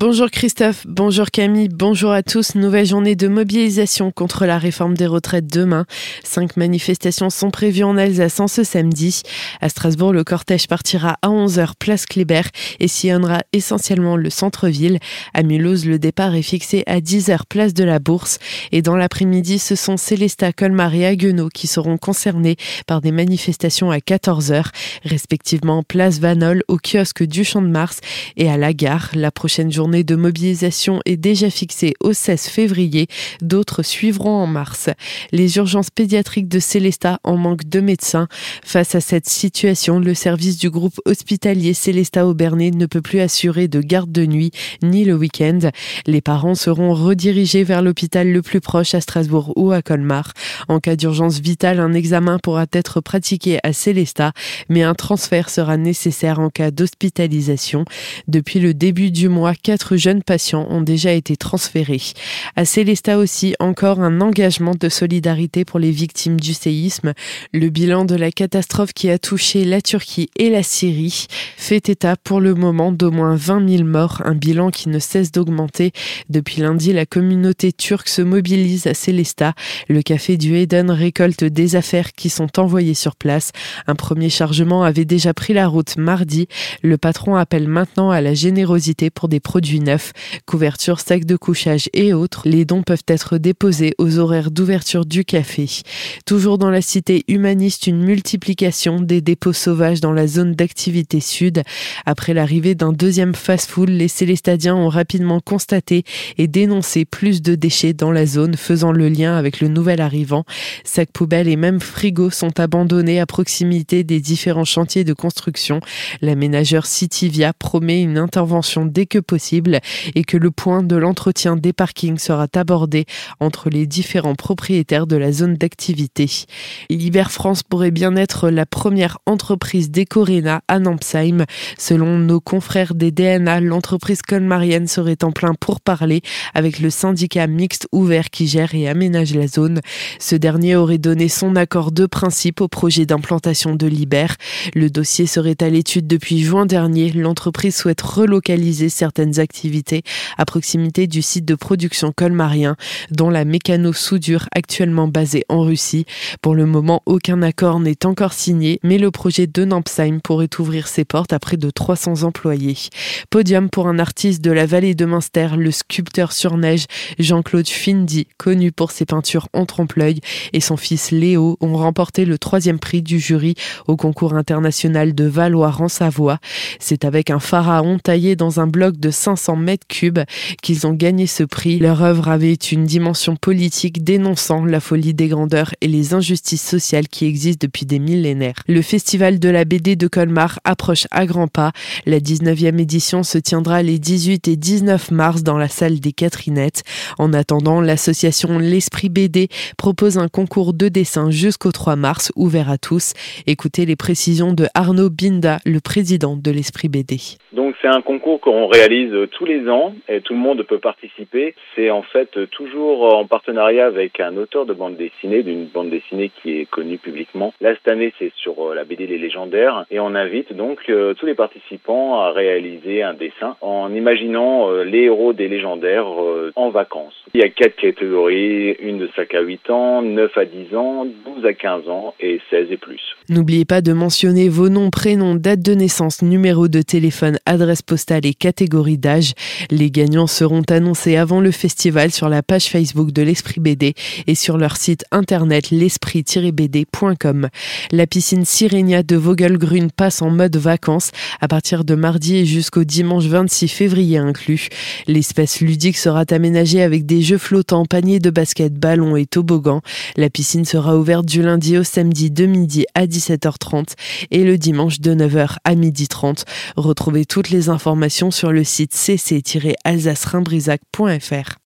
Bonjour Christophe, bonjour Camille, bonjour à tous. Nouvelle journée de mobilisation contre la réforme des retraites demain. Cinq manifestations sont prévues en Alsace en ce samedi. À Strasbourg, le cortège partira à 11h place Kléber et sillonnera essentiellement le centre-ville. À Mulhouse, le départ est fixé à 10h place de la Bourse. Et dans l'après-midi, ce sont Célesta, Colmar et Haguenau qui seront concernés par des manifestations à 14h, respectivement place Vanol, au kiosque du Champ de Mars et à la gare. La prochaine journée journée de mobilisation est déjà fixée au 16 février. D'autres suivront en mars. Les urgences pédiatriques de Célestat en manque de médecins. Face à cette situation, le service du groupe hospitalier Célestat Aubernais ne peut plus assurer de garde de nuit ni le week-end. Les parents seront redirigés vers l'hôpital le plus proche à Strasbourg ou à Colmar. En cas d'urgence vitale, un examen pourra être pratiqué à Célestat, mais un transfert sera nécessaire en cas d'hospitalisation. Depuis le début du mois, quatre jeunes patients ont déjà été transférés. À Célestat aussi, encore un engagement de solidarité pour les victimes du séisme. Le bilan de la catastrophe qui a touché la Turquie et la Syrie fait état pour le moment d'au moins 20 000 morts, un bilan qui ne cesse d'augmenter. Depuis lundi, la communauté turque se mobilise à Célestat. Le café du Eden récolte des affaires qui sont envoyées sur place. Un premier chargement avait déjà pris la route mardi. Le patron appelle maintenant à la générosité pour des produits du neuf, couverture, sacs de couchage et autres. Les dons peuvent être déposés aux horaires d'ouverture du café. Toujours dans la cité humaniste, une multiplication des dépôts sauvages dans la zone d'activité sud. Après l'arrivée d'un deuxième fast-food, les Célestadiens ont rapidement constaté et dénoncé plus de déchets dans la zone, faisant le lien avec le nouvel arrivant. Sacs poubelles et même frigos sont abandonnés à proximité des différents chantiers de construction. L'aménageur Citivia promet une intervention dès que possible et que le point de l'entretien des parkings sera abordé entre les différents propriétaires de la zone d'activité. L'Hiver France pourrait bien être la première entreprise d'Ecorena à Nampsheim. Selon nos confrères des DNA, l'entreprise colmarienne serait en plein pour parler avec le syndicat mixte ouvert qui gère et aménage la zone. Ce dernier aurait donné son accord de principe au projet d'implantation de l'Iber. Le dossier serait à l'étude depuis juin dernier. L'entreprise souhaite relocaliser certaines activités à proximité du site de production colmarien, dont la mécano-soudure actuellement basée en Russie. Pour le moment, aucun accord n'est encore signé, mais le projet de Nampsheim pourrait ouvrir ses portes à près de 300 employés. Podium pour un artiste de la vallée de Münster, le sculpteur sur neige Jean-Claude Findy, connu pour ses peintures en trompe-l'œil, et son fils Léo ont remporté le troisième prix du jury au concours international de Valois en Savoie. C'est avec un pharaon taillé dans un bloc de 500 mètres cubes qu'ils ont gagné ce prix. Leur œuvre avait une dimension politique dénonçant la folie des grandeurs et les injustices sociales qui existent depuis des millénaires. Le festival de la BD de Colmar approche à grands pas. La 19e édition se tiendra les 18 et 19 mars dans la salle des Catherinettes. En attendant, l'association L'Esprit BD propose un concours de dessin jusqu'au 3 mars ouvert à tous. Écoutez les précisions de Arnaud Binda, le président de l'Esprit BD. Donc c'est un concours qu'on réalise tous les ans et tout le monde peut participer. C'est en fait toujours en partenariat avec un auteur de bande dessinée, d'une bande dessinée qui est connue publiquement. Là, cette année, c'est sur euh, la BD Les Légendaires et on invite donc euh, tous les participants à réaliser un dessin en imaginant euh, les héros des légendaires en vacances. Il y a quatre catégories, une de 5 à 8 ans, 9 à 10 ans, 12 à 15 ans et 16 et plus. N'oubliez pas de mentionner vos noms, prénoms, date de naissance, numéro de téléphone, adresse postale et catégorie d'âge. Les gagnants seront annoncés avant le festival sur la page Facebook de l'Esprit BD et sur leur site internet l'esprit-bd.com. La piscine Sirenia de Vogelgrün passe en mode vacances à partir de mardi et jusqu'au dimanche 26 février inclus. L'espace ludique sera aménagé avec des jeux flottants, paniers de basket, ballons et toboggans. La piscine sera ouverte du lundi au samedi de midi à 17h30 et le dimanche de 9h à 12h30. Retrouvez toutes les informations sur le site cc-alsace-rimbrisac.fr.